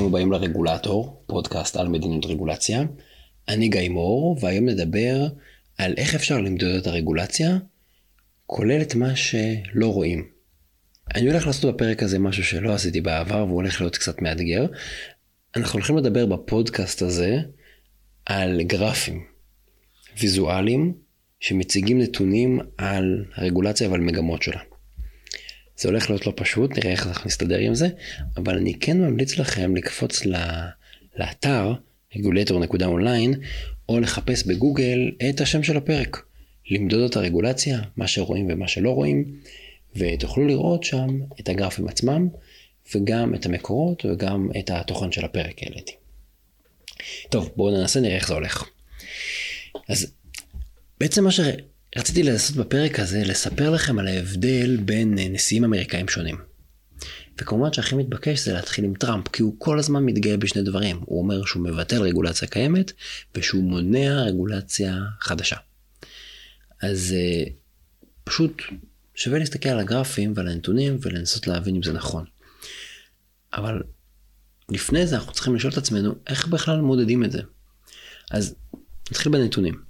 ברוכים הבאים לרגולטור, פודקאסט על מדיניות רגולציה. אני גיא מור, והיום נדבר על איך אפשר למדוד את הרגולציה, כולל את מה שלא רואים. אני הולך לעשות בפרק הזה משהו שלא עשיתי בעבר והוא הולך להיות קצת מאתגר. אנחנו הולכים לדבר בפודקאסט הזה על גרפים ויזואליים שמציגים נתונים על הרגולציה ועל מגמות שלה. זה הולך להיות לא פשוט, נראה איך אנחנו נסתדר עם זה, אבל אני כן ממליץ לכם לקפוץ לאתר regulator.online או לחפש בגוגל את השם של הפרק. למדוד את הרגולציה, מה שרואים ומה שלא רואים, ותוכלו לראות שם את הגרפים עצמם, וגם את המקורות וגם את התוכן של הפרק העליתי. טוב, בואו ננסה, נראה איך זה הולך. אז בעצם מה רציתי לעשות בפרק הזה, לספר לכם על ההבדל בין אה, נשיאים אמריקאים שונים. וכמובן שהכי מתבקש זה להתחיל עם טראמפ, כי הוא כל הזמן מתגאה בשני דברים. הוא אומר שהוא מבטל רגולציה קיימת, ושהוא מונע רגולציה חדשה. אז אה, פשוט שווה להסתכל על הגרפים ועל הנתונים ולנסות להבין אם זה נכון. אבל לפני זה אנחנו צריכים לשאול את עצמנו איך בכלל מודדים את זה. אז נתחיל בנתונים.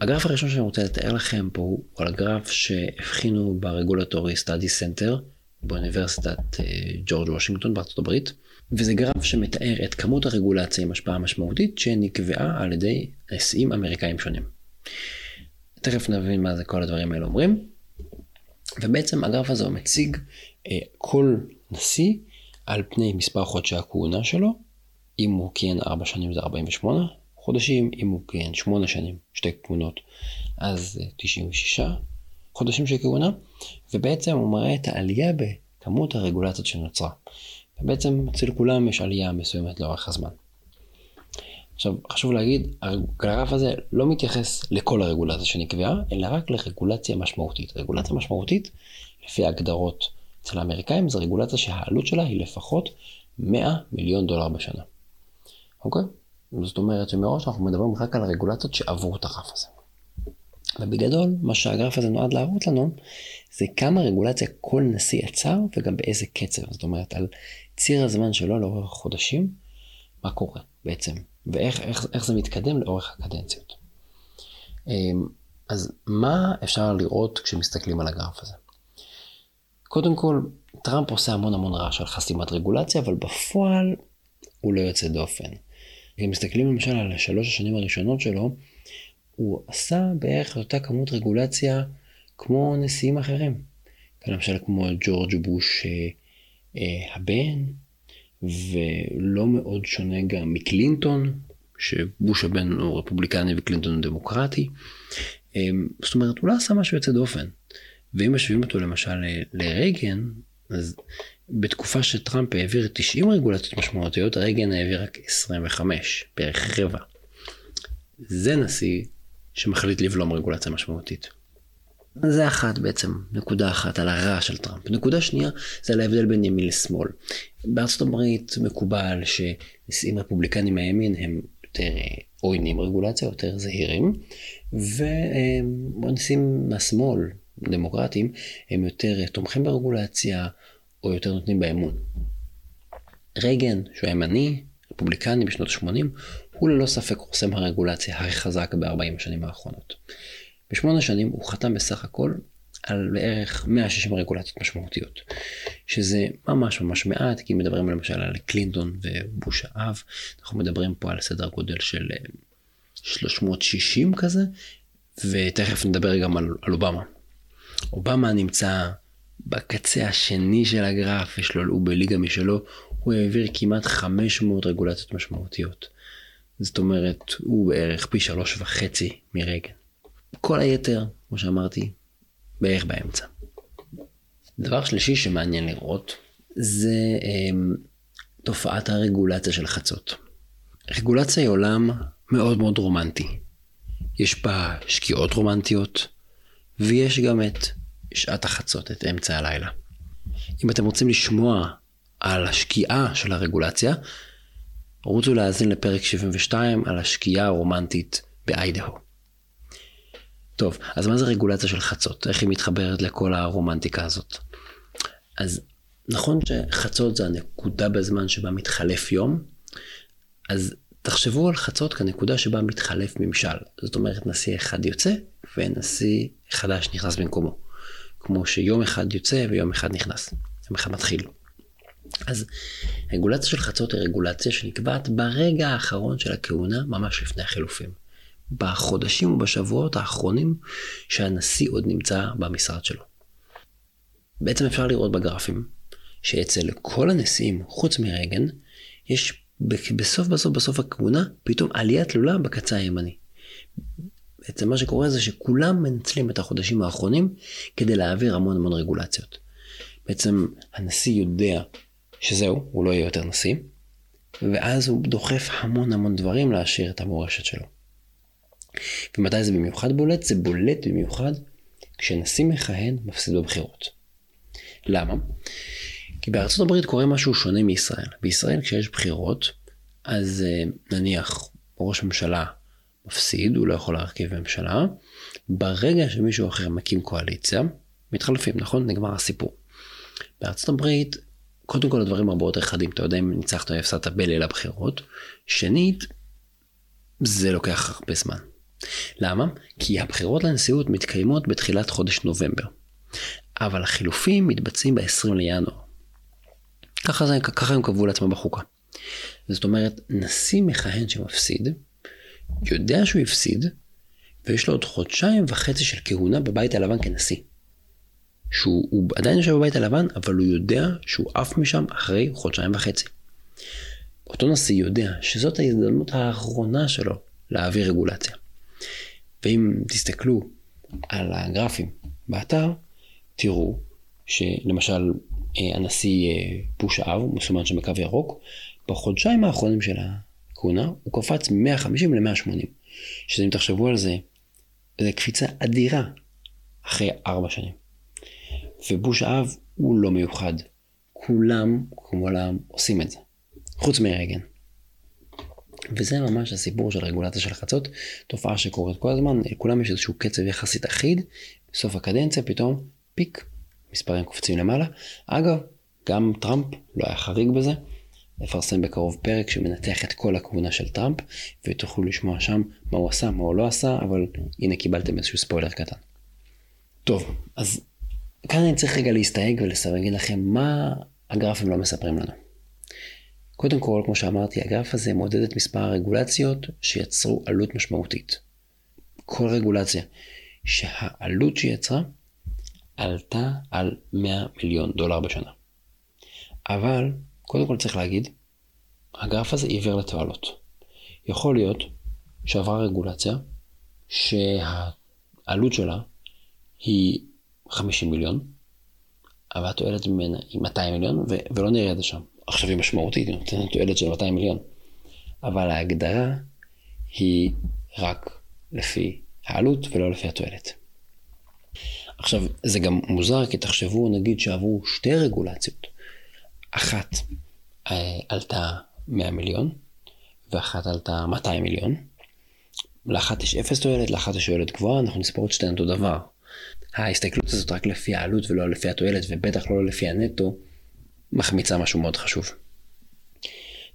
הגרף הראשון שאני רוצה לתאר לכם פה הוא על הגרף שהכינו ב Regulatory Studies Center באוניברסיטת אה, ג'ורג' וושינגטון בארצות הברית, וזה גרף שמתאר את כמות הרגולציה עם השפעה משמעותית שנקבעה על ידי נשיאים אמריקאים שונים. תכף נבין מה זה כל הדברים האלה אומרים. ובעצם הגרף הזה הוא מציג אה, כל נשיא על פני מספר חודשי הכהונה שלו, אם הוא כיהן 4 שנים זה 48, חודשים, אם הוא כיהן 8 שנים, שתי כהונות, אז 96 חודשים של כהונה, ובעצם הוא מראה את העלייה בכמות הרגולציות שנוצרה. ובעצם אצל כולם יש עלייה מסוימת לאורך הזמן. עכשיו, חשוב להגיד, הגרף הזה לא מתייחס לכל הרגולציה שנקבעה, אלא רק לרגולציה משמעותית. רגולציה משמעותית, לפי ההגדרות אצל האמריקאים, זו רגולציה שהעלות שלה היא לפחות 100 מיליון דולר בשנה. אוקיי? זאת אומרת שמראש אנחנו מדברים רק על הרגולציות שעברו את הרף הזה. ובגדול, מה שהגרף הזה נועד להראות לנו, זה כמה רגולציה כל נשיא עצר וגם באיזה קצב. זאת אומרת, על ציר הזמן שלו לאורך חודשים, מה קורה בעצם, ואיך איך, איך זה מתקדם לאורך הקדנציות. אמ, אז מה אפשר לראות כשמסתכלים על הגרף הזה? קודם כל, טראמפ עושה המון המון רעש על חסימת רגולציה, אבל בפועל הוא לא יוצא דופן. אם מסתכלים למשל על שלוש השנים הראשונות שלו, הוא עשה בערך אותה כמות רגולציה כמו נשיאים אחרים. למשל כמו ג'ורג' בוש אה, אה, הבן, ולא מאוד שונה גם מקלינטון, שבוש הבן הוא רפובליקני וקלינטון הוא דמוקרטי. אה, זאת אומרת, הוא לא עשה משהו יוצא דופן. ואם משווים אותו למשל לרייגן, אז בתקופה שטראמפ העביר 90 רגולציות משמעותיות, רייגן העביר רק 25, בערך רבע. זה נשיא שמחליט לבלום רגולציה משמעותית. זה אחת בעצם, נקודה אחת על הרע של טראמפ. נקודה שנייה זה על ההבדל בין ימין לשמאל. בארצות הברית מקובל שנשיאים רפובליקנים מהימין הם יותר עוינים רגולציה, יותר זהירים, ונשיאים מהשמאל, דמוקרטים, הם יותר תומכים ברגולציה, או יותר נותנים באמון. רייגן, שהוא ימני, רפובליקני בשנות ה-80, הוא ללא ספק חוסם הרגולציה הכי חזק ב-40 השנים האחרונות. בשמונה שנים הוא חתם בסך הכל על בערך 160 רגולציות משמעותיות, שזה ממש ממש מעט, כי מדברים למשל על קלינטון ובוש האב, אנחנו מדברים פה על סדר גודל של 360 אה, כזה, ותכף נדבר גם על, על אובמה. אובמה נמצא בקצה השני של הגרף, יש לו, הוא בליגה משלו, הוא העביר כמעט 500 רגולציות משמעותיות. זאת אומרת, הוא בערך פי שלוש וחצי מרגן. כל היתר, כמו שאמרתי, בערך באמצע. דבר שלישי שמעניין לראות, זה אה, תופעת הרגולציה של חצות. רגולציה היא עולם מאוד מאוד רומנטי. יש בה שקיעות רומנטיות, ויש גם את שעת החצות, את אמצע הלילה. אם אתם רוצים לשמוע על השקיעה של הרגולציה, רוצו להאזין לפרק 72 על השקיעה הרומנטית באיידהו. טוב, אז מה זה רגולציה של חצות? איך היא מתחברת לכל הרומנטיקה הזאת? אז נכון שחצות זה הנקודה בזמן שבה מתחלף יום, אז תחשבו על חצות כנקודה שבה מתחלף ממשל. זאת אומרת, נשיא אחד יוצא ונשיא חדש נכנס במקומו. כמו שיום אחד יוצא ויום אחד נכנס, יום אחד מתחיל. אז רגולציה של חצות היא רגולציה שנקבעת ברגע האחרון של הכהונה, ממש לפני החילופים. בחודשים ובשבועות האחרונים שהנשיא עוד נמצא במשרד שלו. בעצם אפשר לראות בגרפים שאצל כל הנשיאים, חוץ מרייגן, יש בסוף בסוף בסוף הכהונה פתאום עלייה תלולה בקצה הימני. בעצם מה שקורה זה שכולם מנצלים את החודשים האחרונים כדי להעביר המון המון רגולציות. בעצם הנשיא יודע שזהו, הוא לא יהיה יותר נשיא, ואז הוא דוחף המון המון דברים להשאיר את המורשת שלו. ומתי זה במיוחד בולט? זה בולט במיוחד כשנשיא מכהן מפסיד בבחירות. למה? כי בארצות הברית קורה משהו שונה מישראל. בישראל כשיש בחירות, אז אה, נניח ראש ממשלה מפסיד, הוא לא יכול להרכיב ממשלה, ברגע שמישהו אחר מקים קואליציה, מתחלפים, נכון? נגמר הסיפור. בארצות הברית, קודם כל הדברים הרבה יותר חדים, אתה יודע אם ניצחת או הפסדת בליל הבחירות. שנית, זה לוקח הרבה זמן. למה? כי הבחירות לנשיאות מתקיימות בתחילת חודש נובמבר. אבל החילופים מתבצעים ב-20 לינואר. ככה, זה, ככה הם קבעו לעצמם בחוקה. זאת אומרת, נשיא מכהן שמפסיד, יודע שהוא הפסיד, ויש לו עוד חודשיים וחצי של כהונה בבית הלבן כנשיא. שהוא עדיין יושב בבית הלבן, אבל הוא יודע שהוא עף משם אחרי חודשיים וחצי. אותו נשיא יודע שזאת ההזדמנות האחרונה שלו להעביר רגולציה. ואם תסתכלו על הגרפים באתר, תראו שלמשל אה, הנשיא אה, בוש האב, מסומן שם בקו ירוק, בחודשיים האחרונים של הכהונה הוא קפץ מ-150 ל-180. שזה אם תחשבו על זה, זה קפיצה אדירה אחרי ארבע שנים. ובוש האב הוא לא מיוחד. כולם, כולם עושים את זה. חוץ מרייגן. וזה ממש הסיפור של רגולציה של חצות, תופעה שקורית כל הזמן, לכולם יש איזשהו קצב יחסית אחיד, בסוף הקדנציה פתאום פיק, מספרים קופצים למעלה. אגב, גם טראמפ לא היה חריג בזה. נפרסם בקרוב פרק שמנתח את כל הכהונה של טראמפ, ותוכלו לשמוע שם מה הוא עשה, מה הוא לא עשה, אבל הנה קיבלתם איזשהו ספוילר קטן. טוב, אז כאן אני צריך רגע להסתייג ולהגיד לכם מה הגרפים לא מספרים לנו. קודם כל, כמו שאמרתי, הגרף הזה מודד את מספר הרגולציות שיצרו עלות משמעותית. כל רגולציה שהעלות שיצרה עלתה על 100 מיליון דולר בשנה. אבל, קודם כל צריך להגיד, הגרף הזה עיוור לתועלות. יכול להיות שעברה רגולציה שהעלות שלה היא 50 מיליון, אבל התועלת ממנה היא 200 מיליון, ו- ולא נראה את זה שם. עכשיו היא משמעותית, היא נותנת תועלת של 200 מיליון. אבל ההגדרה היא רק לפי העלות ולא לפי התועלת. עכשיו, זה גם מוזר, כי תחשבו, נגיד שעברו שתי רגולציות. אחת אה, עלתה 100 מיליון, ואחת עלתה 200 מיליון. לאחת יש אפס תועלת, לאחת יש תועלת גבוהה, אנחנו נספור את שתיהן אותו דבר. ההסתכלות הזאת רק לפי העלות ולא לפי התועלת, ובטח לא לפי הנטו, מחמיצה משהו מאוד חשוב.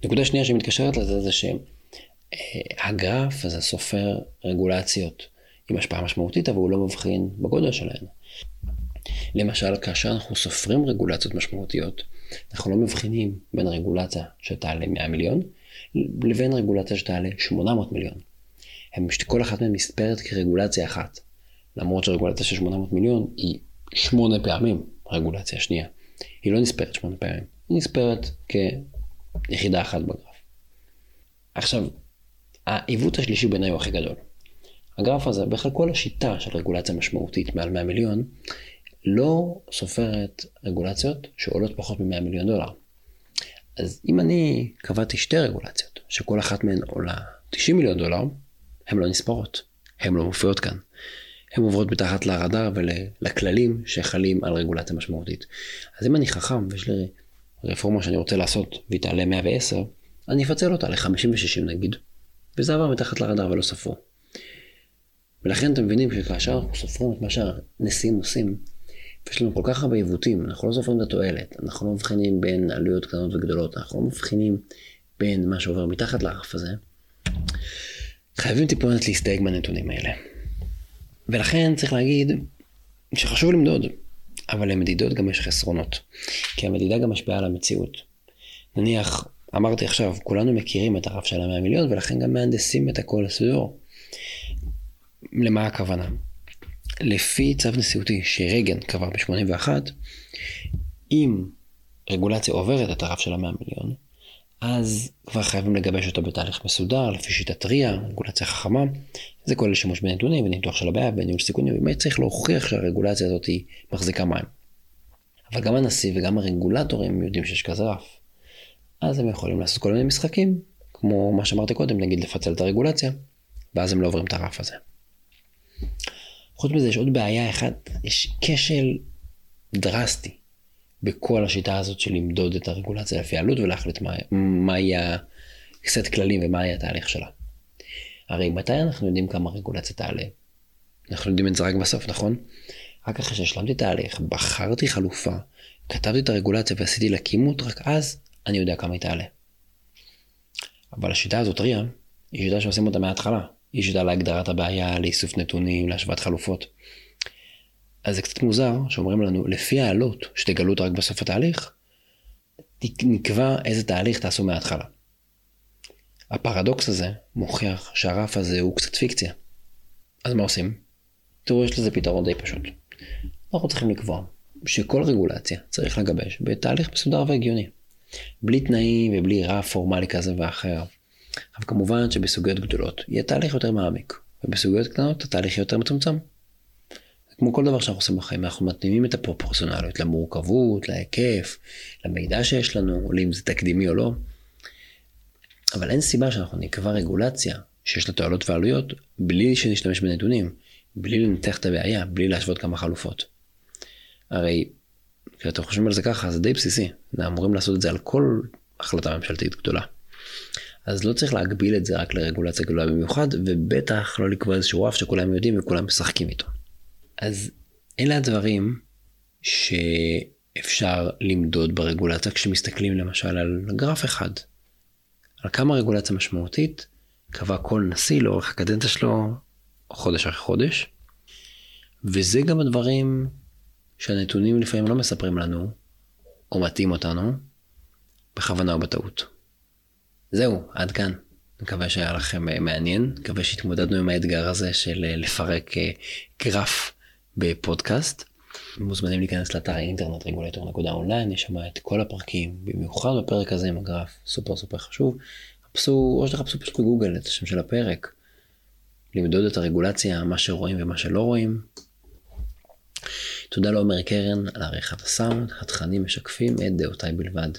נקודה שנייה שמתקשרת לזה זה שהגרף הזה סופר רגולציות עם השפעה משמעותית, אבל הוא לא מבחין בגודל שלהן. למשל, כאשר אנחנו סופרים רגולציות משמעותיות, אנחנו לא מבחינים בין רגולציה שתעלה 100 מיליון, לבין רגולציה שתעלה 800 מיליון. הם, כל אחת מהן נספרת כרגולציה אחת. למרות שרגולציה של 800 מיליון היא שמונה פעמים רגולציה שנייה. היא לא נספרת שמונה פעמים, היא נספרת כיחידה אחת בגרף. עכשיו, העיוות השלישי בעיניי הוא הכי גדול. הגרף הזה, בכלל כל השיטה של רגולציה משמעותית מעל 100 מיליון, לא סופרת רגולציות שעולות פחות מ-100 מיליון דולר. אז אם אני קבעתי שתי רגולציות, שכל אחת מהן עולה 90 מיליון דולר, הן לא נספרות, הן לא מופיעות כאן. הן עוברות מתחת לרדאר ולכללים שחלים על רגולציה משמעותית. אז אם אני חכם ויש לי רפורמה שאני רוצה לעשות והיא תעלה 110, אני אפצל אותה ל-50 ו-60 נגיד, וזה עבר מתחת לרדאר ולא ספרו. ולכן אתם מבינים שכאשר אנחנו סופרים את מה שהנשיאים עושים, יש לנו כל כך הרבה עיוותים, אנחנו לא סופרים את התועלת, אנחנו לא מבחינים בין עלויות קטנות וגדולות, אנחנו לא מבחינים בין מה שעובר מתחת לרף הזה. חייבים טיפונת להסתייג מהנתונים האלה. ולכן צריך להגיד שחשוב למדוד, אבל למדידות גם יש חסרונות, כי המדידה גם משפיעה על המציאות. נניח, אמרתי עכשיו, כולנו מכירים את הרף של המאה מיליון, ולכן גם מהנדסים את הכל לסדור. למה הכוונה? לפי צו נשיאותי שרייגן קבע ב-81, אם רגולציה עוברת את הרף של המאה מיליון, אז כבר חייבים לגבש אותו בתהליך מסודר, לפי שיטת RIA, רגולציה חכמה. זה כולל שימוש בנתונים וניתוח של הבעיה וניהול סיכונים, באמת צריך להוכיח שהרגולציה הזאת היא מחזיקה מים. אבל גם הנשיא וגם הרגולטורים יודעים שיש כזה רף. אז הם יכולים לעשות כל מיני משחקים, כמו מה שאמרתי קודם, נגיד לפצל את הרגולציה, ואז הם לא עוברים את הרף הזה. חוץ מזה יש עוד בעיה אחת, יש כשל דרסטי בכל השיטה הזאת של למדוד את הרגולציה לפי העלות ולהחליט מה, מה יהיה סט כללים ומה יהיה התהליך שלה. הרי מתי אנחנו יודעים כמה רגולציה תעלה? אנחנו יודעים את זה רק בסוף, נכון? רק אחרי שהשלמתי תהליך, בחרתי חלופה, כתבתי את הרגולציה ועשיתי לה כימות, רק אז אני יודע כמה היא תעלה. אבל השיטה הזאת, ריה, היא שיטה שעושים אותה מההתחלה. היא שיטה להגדרת הבעיה, לאיסוף נתונים, להשוואת חלופות. אז זה קצת מוזר שאומרים לנו, לפי העלות, שתגלו אותה רק בסוף התהליך, נקבע איזה תהליך תעשו מההתחלה. הפרדוקס הזה מוכיח שהרף הזה הוא קצת פיקציה. אז מה עושים? תראו, יש לזה פתרון די פשוט. אנחנו צריכים לקבוע שכל רגולציה צריך לגבש בתהליך מסודר והגיוני. בלי תנאים ובלי רף פורמלי כזה ואחר. אבל כמובן שבסוגיות גדולות יהיה תהליך יותר מעמיק, ובסוגיות קטנות התהליך יהיה יותר מצומצם. כמו כל דבר שאנחנו עושים בחיים, אנחנו מתאימים את הפרופורציונליות למורכבות, להיקף, למידע שיש לנו, אם זה תקדימי או לא. אבל אין סיבה שאנחנו נקבע רגולציה שיש לה תועלות ועלויות בלי שנשתמש בנתונים, בלי לנתח את הבעיה, בלי להשוות כמה חלופות. הרי כשאתם חושבים על זה ככה זה די בסיסי, אנחנו אמורים לעשות את זה על כל החלטה ממשלתית גדולה. אז לא צריך להגביל את זה רק לרגולציה גדולה במיוחד, ובטח לא לקבוע איזשהו רף שכולם יודעים וכולם משחקים איתו. אז אלה הדברים שאפשר למדוד ברגולציה כשמסתכלים למשל על גרף אחד. על כמה רגולציה משמעותית קבע כל נשיא לאורך הקדנציה שלו חודש אחרי חודש. וזה גם הדברים שהנתונים לפעמים לא מספרים לנו, או מטעים אותנו, בכוונה או בטעות. זהו, עד כאן. מקווה שהיה לכם אה, מעניין, מקווה שהתמודדנו עם האתגר הזה של אה, לפרק אה, גרף בפודקאסט. מוזמנים להיכנס לאתר האינטרנט regulator.online, יש שם את כל הפרקים, במיוחד בפרק הזה עם הגרף, סופר סופר חשוב. חפשו, או שתחפשו פשוט בגוגל את השם של הפרק. למדוד את הרגולציה, מה שרואים ומה שלא רואים. תודה לעומר קרן על עריכת הסאונד, התכנים משקפים את דעותיי בלבד.